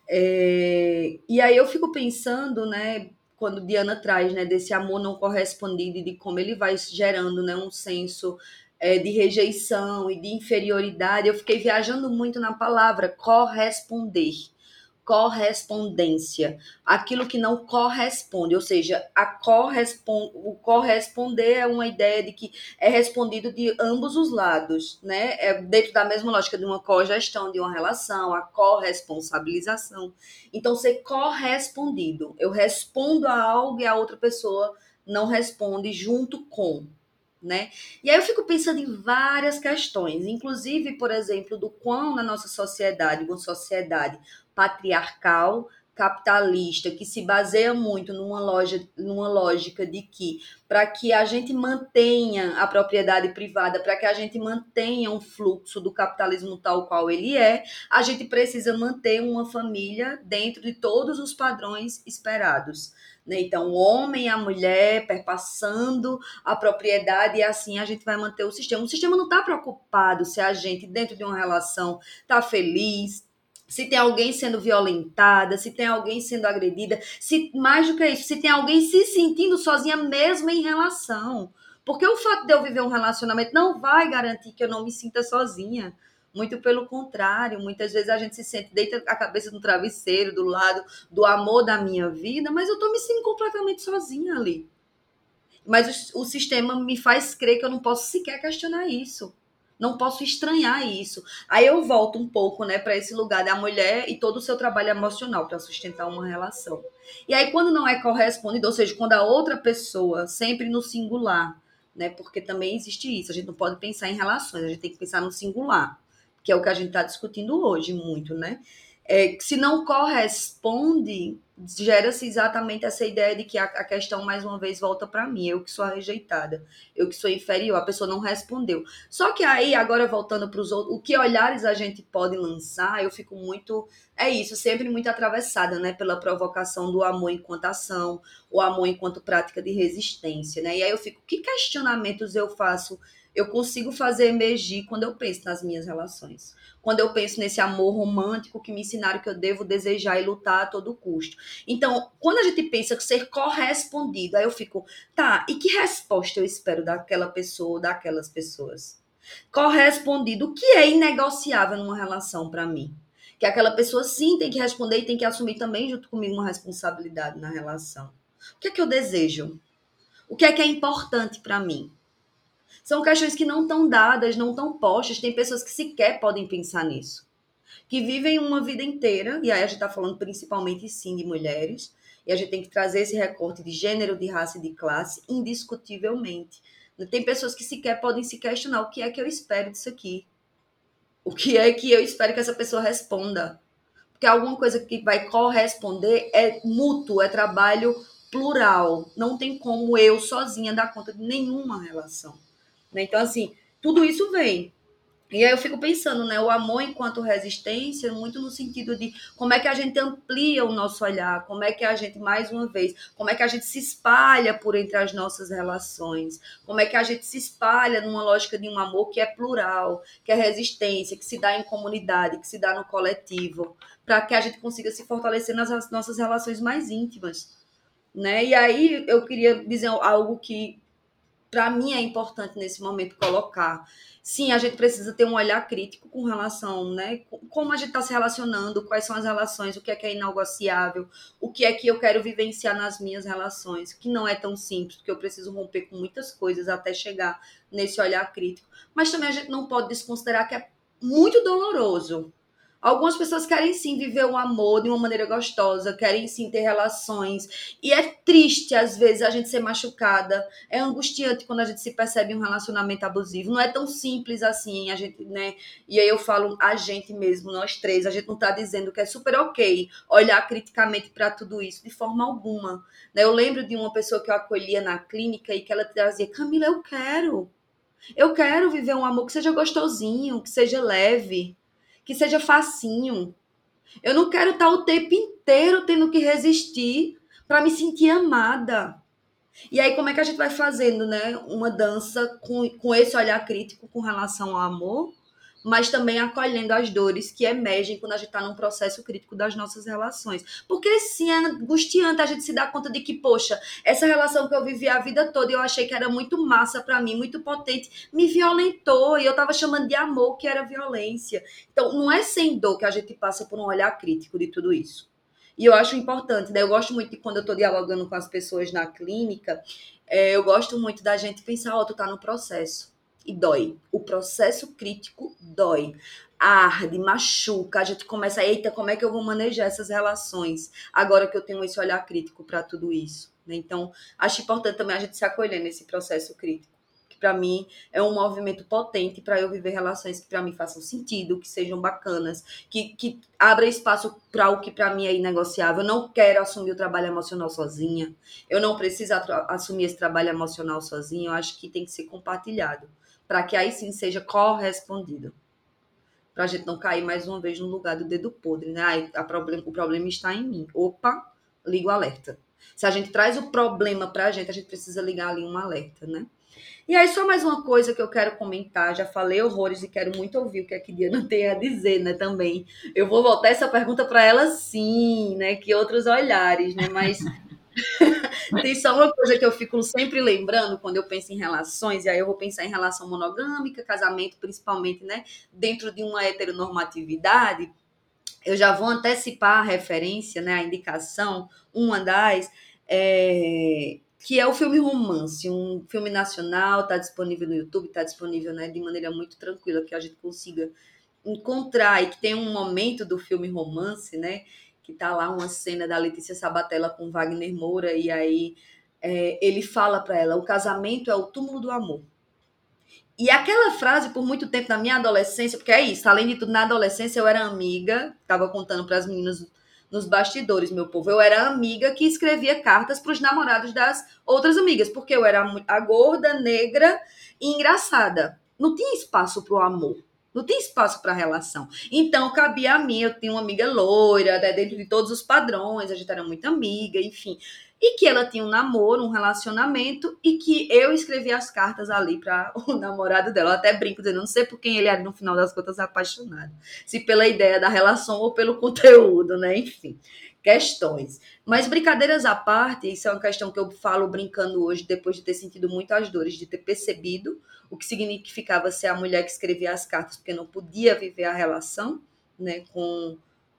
É, e aí eu fico pensando, né, quando Diana traz, né, desse amor não correspondido e de como ele vai gerando, né, um senso é, de rejeição e de inferioridade, eu fiquei viajando muito na palavra corresponder correspondência, aquilo que não corresponde, ou seja, a correspond, o corresponder é uma ideia de que é respondido de ambos os lados, né? É dentro da mesma lógica de uma cogestão de uma relação, a corresponsabilização. Então, ser correspondido, eu respondo a algo e a outra pessoa não responde junto com, né? E aí eu fico pensando em várias questões, inclusive, por exemplo, do quão na nossa sociedade, uma sociedade patriarcal capitalista que se baseia muito numa, loja, numa lógica de que para que a gente mantenha a propriedade privada, para que a gente mantenha um fluxo do capitalismo tal qual ele é, a gente precisa manter uma família dentro de todos os padrões esperados. Né? Então, o homem e a mulher perpassando a propriedade e assim a gente vai manter o sistema. O sistema não está preocupado se a gente, dentro de uma relação, está feliz, se tem alguém sendo violentada, se tem alguém sendo agredida, se mais do que isso, se tem alguém se sentindo sozinha mesmo em relação. Porque o fato de eu viver um relacionamento não vai garantir que eu não me sinta sozinha. Muito pelo contrário, muitas vezes a gente se sente, deita a cabeça no travesseiro, do lado do amor da minha vida, mas eu tô me sentindo completamente sozinha ali. Mas o, o sistema me faz crer que eu não posso sequer questionar isso não posso estranhar isso. Aí eu volto um pouco, né, para esse lugar da mulher e todo o seu trabalho emocional para sustentar uma relação. E aí quando não é correspondido, ou seja, quando a outra pessoa, sempre no singular, né, porque também existe isso, a gente não pode pensar em relações, a gente tem que pensar no singular, que é o que a gente está discutindo hoje muito, né? É, se não corresponde, gera-se exatamente essa ideia de que a, a questão, mais uma vez, volta para mim. Eu que sou a rejeitada, eu que sou inferior, a pessoa não respondeu. Só que aí, agora voltando para os outros, o que olhares a gente pode lançar, eu fico muito. É isso, sempre muito atravessada, né? Pela provocação do amor enquanto ação, o amor enquanto prática de resistência, né? E aí eu fico, que questionamentos eu faço? Eu consigo fazer emergir quando eu penso nas minhas relações quando eu penso nesse amor romântico que me ensinaram que eu devo desejar e lutar a todo custo. Então, quando a gente pensa ser correspondido, aí eu fico, tá, e que resposta eu espero daquela pessoa, daquelas pessoas? Correspondido, o que é inegociável numa relação para mim? Que aquela pessoa sim tem que responder e tem que assumir também junto comigo uma responsabilidade na relação. O que é que eu desejo? O que é que é importante para mim? São questões que não estão dadas, não estão postas. Tem pessoas que sequer podem pensar nisso. Que vivem uma vida inteira, e aí a gente está falando principalmente sim de mulheres, e a gente tem que trazer esse recorte de gênero, de raça e de classe, indiscutivelmente. Tem pessoas que sequer podem se questionar o que é que eu espero disso aqui. O que é que eu espero que essa pessoa responda. Porque alguma coisa que vai corresponder é mútuo, é trabalho plural. Não tem como eu sozinha dar conta de nenhuma relação. Né? Então, assim, tudo isso vem. E aí eu fico pensando, né, o amor enquanto resistência, muito no sentido de como é que a gente amplia o nosso olhar, como é que a gente, mais uma vez, como é que a gente se espalha por entre as nossas relações, como é que a gente se espalha numa lógica de um amor que é plural, que é resistência, que se dá em comunidade, que se dá no coletivo, para que a gente consiga se fortalecer nas nossas relações mais íntimas. Né? E aí eu queria dizer algo que para mim é importante nesse momento colocar. Sim, a gente precisa ter um olhar crítico com relação, né? Como a gente está se relacionando, quais são as relações, o que é que é inegociável, o que é que eu quero vivenciar nas minhas relações, que não é tão simples, porque eu preciso romper com muitas coisas até chegar nesse olhar crítico. Mas também a gente não pode desconsiderar que é muito doloroso Algumas pessoas querem sim viver o amor de uma maneira gostosa, querem sim ter relações. E é triste, às vezes, a gente ser machucada. É angustiante quando a gente se percebe em um relacionamento abusivo. Não é tão simples assim, a gente, né? E aí eu falo a gente mesmo, nós três, a gente não tá dizendo que é super ok olhar criticamente para tudo isso, de forma alguma. Né? Eu lembro de uma pessoa que eu acolhia na clínica e que ela trazia, Camila, eu quero. Eu quero viver um amor que seja gostosinho, que seja leve que seja facinho. Eu não quero estar o tempo inteiro tendo que resistir para me sentir amada. E aí, como é que a gente vai fazendo, né? Uma dança com, com esse olhar crítico com relação ao amor, mas também acolhendo as dores que emergem quando a gente está num processo crítico das nossas relações. Porque sim, é angustiante a gente se dar conta de que, poxa, essa relação que eu vivi a vida toda eu achei que era muito massa para mim, muito potente, me violentou e eu estava chamando de amor que era violência. Então, não é sem dor que a gente passa por um olhar crítico de tudo isso. E eu acho importante, né? Eu gosto muito de quando eu estou dialogando com as pessoas na clínica, é, eu gosto muito da gente pensar, ó, oh, tu tá no processo e dói. O processo crítico dói. Arde, machuca, a gente começa, eita, como é que eu vou manejar essas relações agora que eu tenho esse olhar crítico para tudo isso? Né? Então, acho importante também a gente se acolher nesse processo crítico que para mim é um movimento potente para eu viver relações que para mim façam sentido, que sejam bacanas, que, que abra espaço para o que para mim é inegociável. Eu não quero assumir o trabalho emocional sozinha. Eu não preciso assumir esse trabalho emocional sozinha. Eu acho que tem que ser compartilhado para que aí sim seja correspondido. Para a gente não cair mais uma vez no lugar do dedo podre, né? Aí a problem, o problema está em mim. Opa, liga o alerta. Se a gente traz o problema para a gente, a gente precisa ligar ali um alerta, né? E aí, só mais uma coisa que eu quero comentar. Já falei horrores e quero muito ouvir o que a Diana tem a dizer, né? Também. Eu vou voltar essa pergunta para ela, sim, né? Que outros olhares, né? Mas Tem só uma coisa que eu fico sempre lembrando quando eu penso em relações, e aí eu vou pensar em relação monogâmica, casamento, principalmente, né? Dentro de uma heteronormatividade, eu já vou antecipar a referência, né? A indicação, uma das. É, que é o filme Romance, um filme nacional, está disponível no YouTube, está disponível né, de maneira muito tranquila, que a gente consiga encontrar e que tem um momento do filme Romance, né? Que tá lá uma cena da Letícia Sabatella com Wagner Moura, e aí é, ele fala para ela: o casamento é o túmulo do amor. E aquela frase, por muito tempo na minha adolescência, porque é isso, além de tudo, na adolescência eu era amiga, estava contando para as meninas nos bastidores, meu povo, eu era amiga que escrevia cartas para os namorados das outras amigas, porque eu era a gorda, negra e engraçada. Não tinha espaço para o amor. Não tinha espaço para relação. Então, cabia a mim. Eu tinha uma amiga loira, né, dentro de todos os padrões, a gente era muito amiga, enfim e que ela tinha um namoro, um relacionamento, e que eu escrevi as cartas ali para o namorado dela. Eu até brinco dizendo, não sei por quem ele era, no final das contas, apaixonado. Se pela ideia da relação ou pelo conteúdo, né? Enfim, questões. Mas brincadeiras à parte, isso é uma questão que eu falo brincando hoje, depois de ter sentido muitas dores, de ter percebido o que significava ser a mulher que escrevia as cartas, porque não podia viver a relação, né, com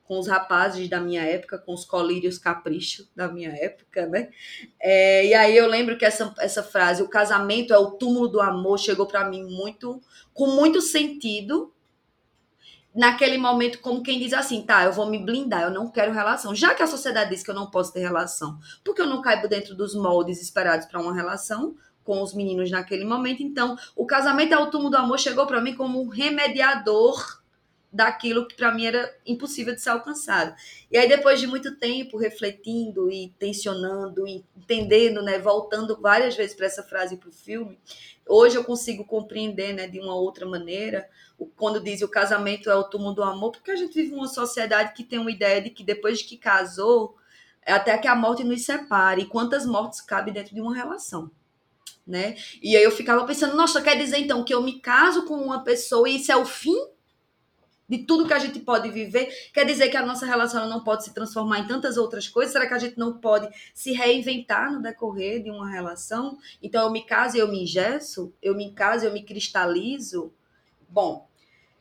com os rapazes da minha época, com os colírios capricho da minha época, né? É, e aí eu lembro que essa, essa frase, o casamento é o túmulo do amor, chegou para mim muito, com muito sentido, naquele momento, como quem diz assim, tá, eu vou me blindar, eu não quero relação. Já que a sociedade diz que eu não posso ter relação, porque eu não caibo dentro dos moldes esperados para uma relação com os meninos naquele momento, então o casamento é o túmulo do amor chegou para mim como um remediador daquilo que para mim era impossível de ser alcançado. E aí depois de muito tempo refletindo e tensionando e entendendo, né, voltando várias vezes para essa frase para o filme, hoje eu consigo compreender, né, de uma outra maneira, quando diz o casamento é o túmulo do amor, porque a gente vive uma sociedade que tem uma ideia de que depois de que casou, é até que a morte nos separe, e quantas mortes cabe dentro de uma relação. Né? E aí eu ficava pensando, nossa, quer dizer então que eu me caso com uma pessoa e isso é o fim de tudo que a gente pode viver, quer dizer que a nossa relação não pode se transformar em tantas outras coisas? Será que a gente não pode se reinventar no decorrer de uma relação? Então eu me caso e eu me engesso? Eu me caso e eu me cristalizo? Bom,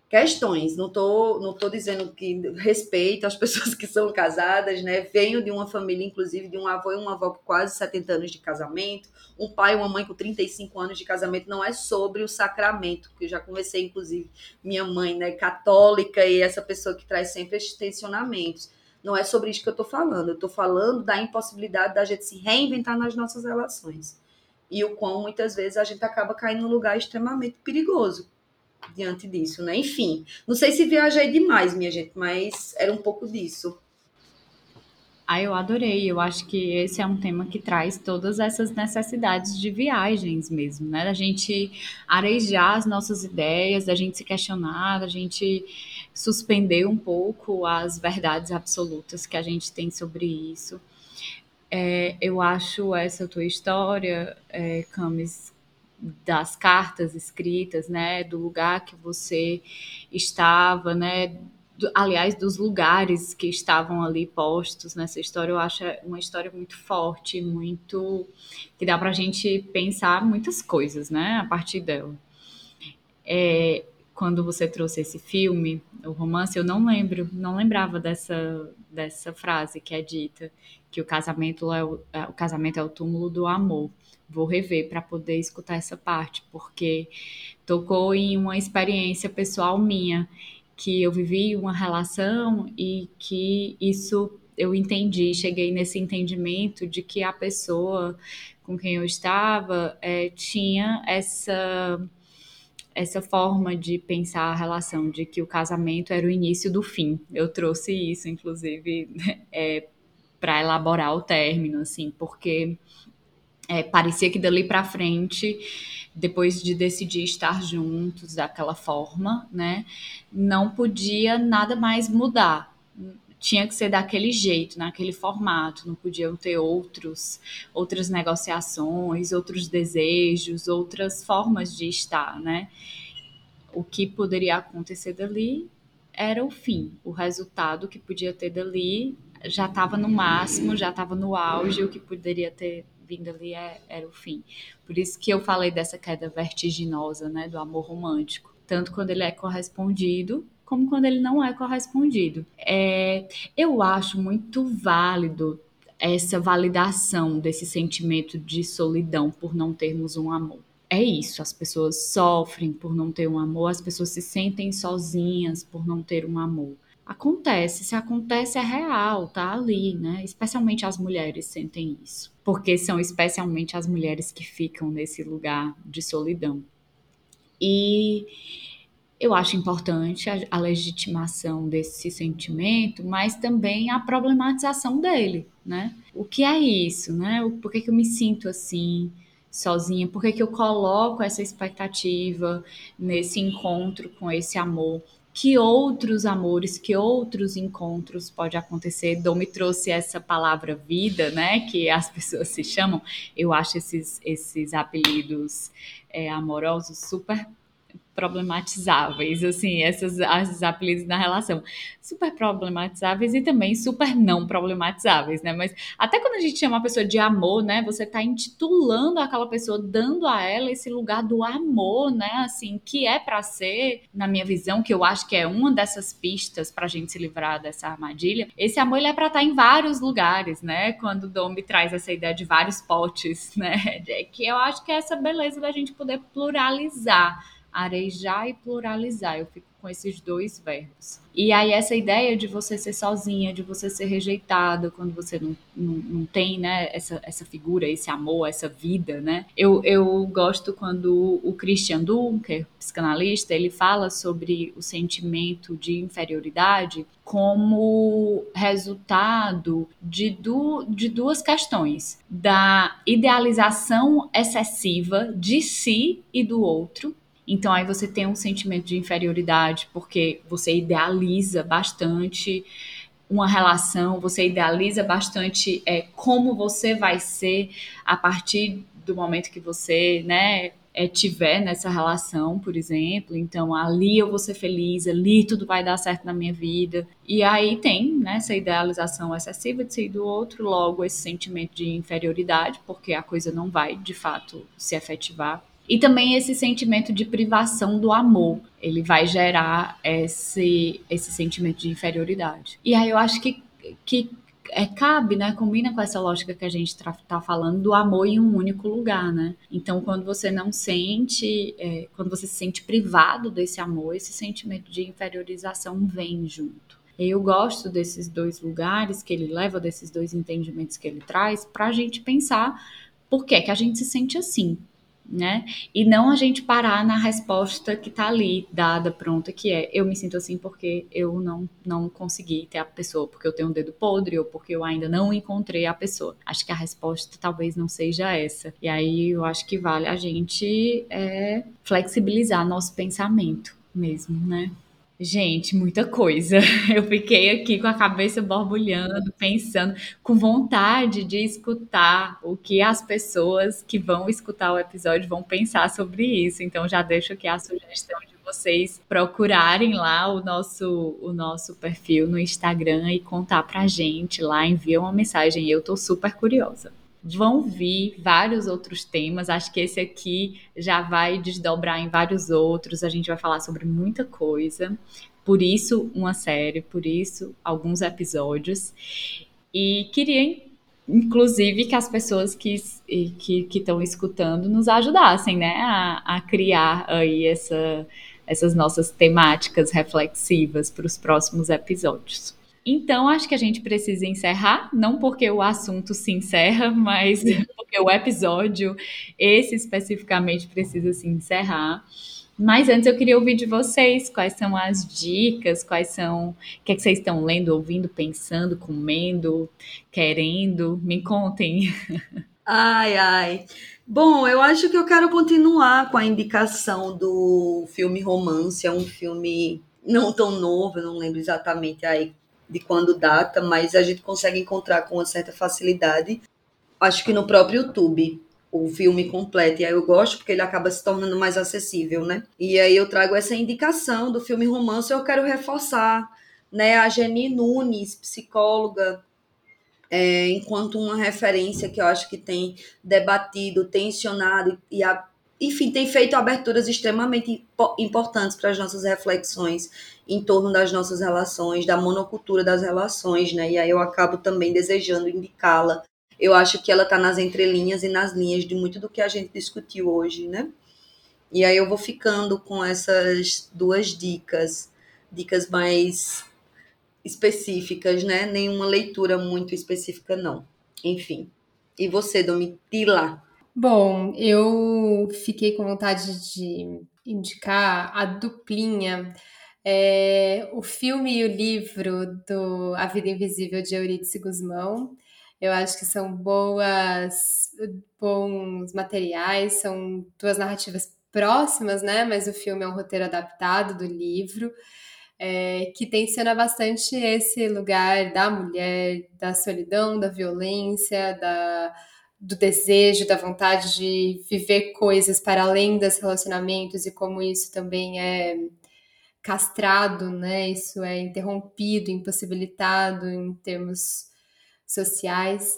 questões. Não tô, não tô dizendo que respeito as pessoas que são casadas, né? Venho de uma família, inclusive, de um avô e uma avó com quase 70 anos de casamento, um pai e uma mãe com 35 anos de casamento. Não é sobre o sacramento, que eu já conversei, inclusive, minha mãe, né, católica, e essa pessoa que traz sempre esses tensionamentos. Não é sobre isso que eu tô falando. Eu tô falando da impossibilidade da gente se reinventar nas nossas relações. E o quão muitas vezes a gente acaba caindo num lugar extremamente perigoso diante disso, né? Enfim, não sei se viajei demais, minha gente, mas era um pouco disso. Ah, eu adorei. Eu acho que esse é um tema que traz todas essas necessidades de viagens mesmo, né? Da gente arejar as nossas ideias, da gente se questionar, da gente suspender um pouco as verdades absolutas que a gente tem sobre isso. É, eu acho essa tua história, é, Camis, das cartas escritas, né, do lugar que você estava, né, do, aliás, dos lugares que estavam ali postos nessa história, eu acho uma história muito forte, muito que dá para a gente pensar muitas coisas, né, a partir dela. É, quando você trouxe esse filme, o romance, eu não lembro, não lembrava dessa dessa frase que é dita que o casamento é o, é, o casamento é o túmulo do amor vou rever para poder escutar essa parte, porque tocou em uma experiência pessoal minha, que eu vivi uma relação e que isso eu entendi, cheguei nesse entendimento de que a pessoa com quem eu estava é, tinha essa essa forma de pensar a relação, de que o casamento era o início do fim. Eu trouxe isso, inclusive, é, para elaborar o término, assim, porque é, parecia que dali para frente, depois de decidir estar juntos daquela forma, né, não podia nada mais mudar. Tinha que ser daquele jeito, naquele formato, não podiam ter outros, outras negociações, outros desejos, outras formas de estar, né? O que poderia acontecer dali era o fim, o resultado que podia ter dali já estava no máximo, já estava no auge, o que poderia ter vindo ali é, era o fim. Por isso que eu falei dessa queda vertiginosa, né, do amor romântico. Tanto quando ele é correspondido, como quando ele não é correspondido. É, eu acho muito válido essa validação desse sentimento de solidão por não termos um amor. É isso, as pessoas sofrem por não ter um amor, as pessoas se sentem sozinhas por não ter um amor. Acontece, se acontece é real, tá ali, né? Especialmente as mulheres sentem isso, porque são especialmente as mulheres que ficam nesse lugar de solidão. E eu acho importante a, a, legitimação desse sentimento, mas também a problematização dele, né? O que é isso, né? Por que, que eu me sinto assim, sozinha? Por que, que eu coloco essa expectativa nesse encontro com esse amor? Que outros amores, que outros encontros pode acontecer? Dom me trouxe essa palavra vida, né? Que as pessoas se chamam. Eu acho esses, esses apelidos é, amorosos super problematizáveis, assim, essas as apelidos na relação, super problematizáveis e também super não problematizáveis, né? Mas até quando a gente chama uma pessoa de amor, né, você tá intitulando aquela pessoa, dando a ela esse lugar do amor, né, assim, que é para ser, na minha visão, que eu acho que é uma dessas pistas pra gente se livrar dessa armadilha. Esse amor ele é para estar tá em vários lugares, né? Quando o Dom me traz essa ideia de vários potes, né? Que eu acho que é essa beleza da gente poder pluralizar arejar e pluralizar. Eu fico com esses dois verbos. E aí essa ideia de você ser sozinha, de você ser rejeitada quando você não, não, não, tem, né, essa, essa figura, esse amor, essa vida, né? Eu, eu gosto quando o Christian Dunker, psicanalista, ele fala sobre o sentimento de inferioridade como resultado de, du de duas questões: da idealização excessiva de si e do outro, então aí você tem um sentimento de inferioridade porque você idealiza bastante uma relação, você idealiza bastante é, como você vai ser a partir do momento que você, né, é, tiver nessa relação, por exemplo. Então, ali eu vou ser feliz, ali tudo vai dar certo na minha vida. E aí tem né, essa idealização excessiva de si do outro, logo esse sentimento de inferioridade, porque a coisa não vai de fato se efetivar e também esse sentimento de privação do amor. Ele vai gerar esse, esse sentimento de inferioridade. E aí eu acho que, que é, cabe, né? Combina com essa lógica que a gente está tá falando do amor em um único lugar, né? Então, quando você não sente, é, quando você se sente privado desse amor, esse sentimento de inferiorização vem junto. Eu gosto desses dois lugares que ele leva, desses dois entendimentos que ele traz, para a gente pensar por que, que a gente se sente assim né? E não a gente parar na resposta que tá ali, dada, pronta, que é eu me sinto assim porque eu não, não consegui ter a pessoa, porque eu tenho um dedo podre ou porque eu ainda não encontrei a pessoa. Acho que a resposta talvez não seja essa. E aí eu acho que vale a gente é, flexibilizar nosso pensamento mesmo, né? Gente, muita coisa. Eu fiquei aqui com a cabeça borbulhando, pensando, com vontade de escutar o que as pessoas que vão escutar o episódio vão pensar sobre isso. Então já deixo aqui a sugestão de vocês procurarem lá o nosso o nosso perfil no Instagram e contar pra gente lá, envia uma mensagem. Eu tô super curiosa vão vir vários outros temas. Acho que esse aqui já vai desdobrar em vários outros. A gente vai falar sobre muita coisa. Por isso, uma série, por isso, alguns episódios. E queria, inclusive, que as pessoas que estão escutando nos ajudassem né, a, a criar aí essa, essas nossas temáticas reflexivas para os próximos episódios. Então, acho que a gente precisa encerrar, não porque o assunto se encerra, mas porque o episódio, esse especificamente, precisa se encerrar. Mas antes eu queria ouvir de vocês quais são as dicas, quais são. O que, é que vocês estão lendo, ouvindo, pensando, comendo, querendo? Me contem. Ai, ai. Bom, eu acho que eu quero continuar com a indicação do filme Romance. É um filme não tão novo, eu não lembro exatamente aí de quando data, mas a gente consegue encontrar com uma certa facilidade. Acho que no próprio YouTube o filme completo. E aí eu gosto porque ele acaba se tornando mais acessível, né? E aí eu trago essa indicação do filme Romance. Eu quero reforçar, né, a Jenny Nunes, psicóloga, é, enquanto uma referência que eu acho que tem debatido, tensionado e a enfim, tem feito aberturas extremamente importantes para as nossas reflexões em torno das nossas relações, da monocultura das relações, né? E aí eu acabo também desejando indicá-la. Eu acho que ela está nas entrelinhas e nas linhas de muito do que a gente discutiu hoje, né? E aí eu vou ficando com essas duas dicas, dicas mais específicas, né? Nenhuma leitura muito específica, não. Enfim. E você, Domitila? Bom, eu fiquei com vontade de indicar a duplinha. É, o filme e o livro do A Vida Invisível de Eurídice Guzmão. Eu acho que são boas, bons materiais, são duas narrativas próximas, né? Mas o filme é um roteiro adaptado do livro, é, que tenciona bastante esse lugar da mulher, da solidão, da violência, da, do desejo, da vontade de viver coisas para além dos relacionamentos e como isso também é castrado, né? Isso é interrompido, impossibilitado em termos sociais.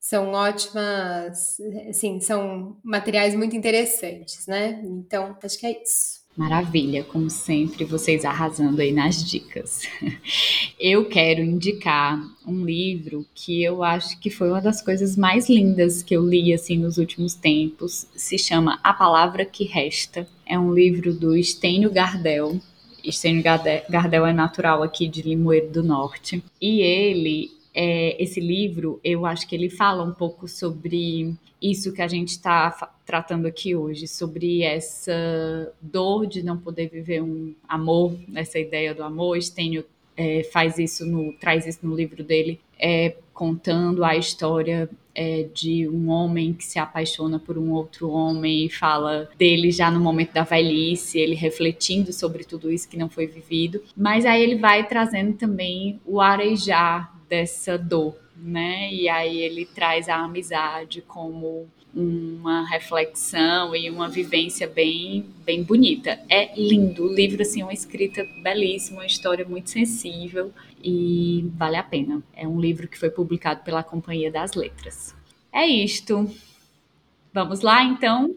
São ótimas, assim, são materiais muito interessantes, né? Então, acho que é isso. Maravilha, como sempre, vocês arrasando aí nas dicas. Eu quero indicar um livro que eu acho que foi uma das coisas mais lindas que eu li assim nos últimos tempos. Se chama A Palavra que Resta. É um livro do Estênio Gardel. Estênio Gardel é natural aqui de Limoeiro do Norte. E ele é, esse livro, eu acho que ele fala um pouco sobre isso que a gente está tratando aqui hoje, sobre essa dor de não poder viver um amor, essa ideia do amor. Stênio é, faz isso no, traz isso no livro dele, é, contando a história é, de um homem que se apaixona por um outro homem e fala dele já no momento da velhice, ele refletindo sobre tudo isso que não foi vivido. Mas aí ele vai trazendo também o arejar dessa dor, né? E aí ele traz a amizade como uma reflexão e uma vivência bem bem bonita. É lindo, o livro assim, uma escrita belíssima, uma história muito sensível e vale a pena. É um livro que foi publicado pela Companhia das Letras. É isto. Vamos lá então?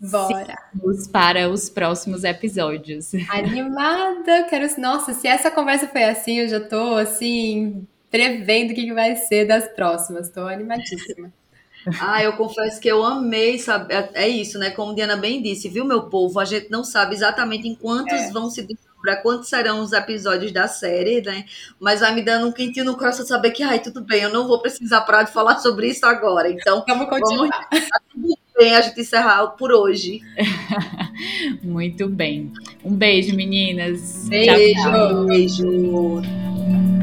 Bora. Vamos para os próximos episódios. Animada, quero. Nossa, se essa conversa foi assim, eu já tô assim prevendo o que vai ser das próximas. Estou animadíssima. Ah, eu confesso que eu amei, sabe? É, é isso, né? Como Diana bem disse, viu, meu povo? A gente não sabe exatamente em quantos é. vão se para quantos serão os episódios da série, né? Mas vai me dando um quentinho no coração saber que, ai, tudo bem, eu não vou precisar parar de falar sobre isso agora. Então, vamos continuar. Vamos, tá tudo bem a gente encerrar por hoje. Muito bem. Um beijo, meninas. Beijo. Tchau, tchau. Beijo.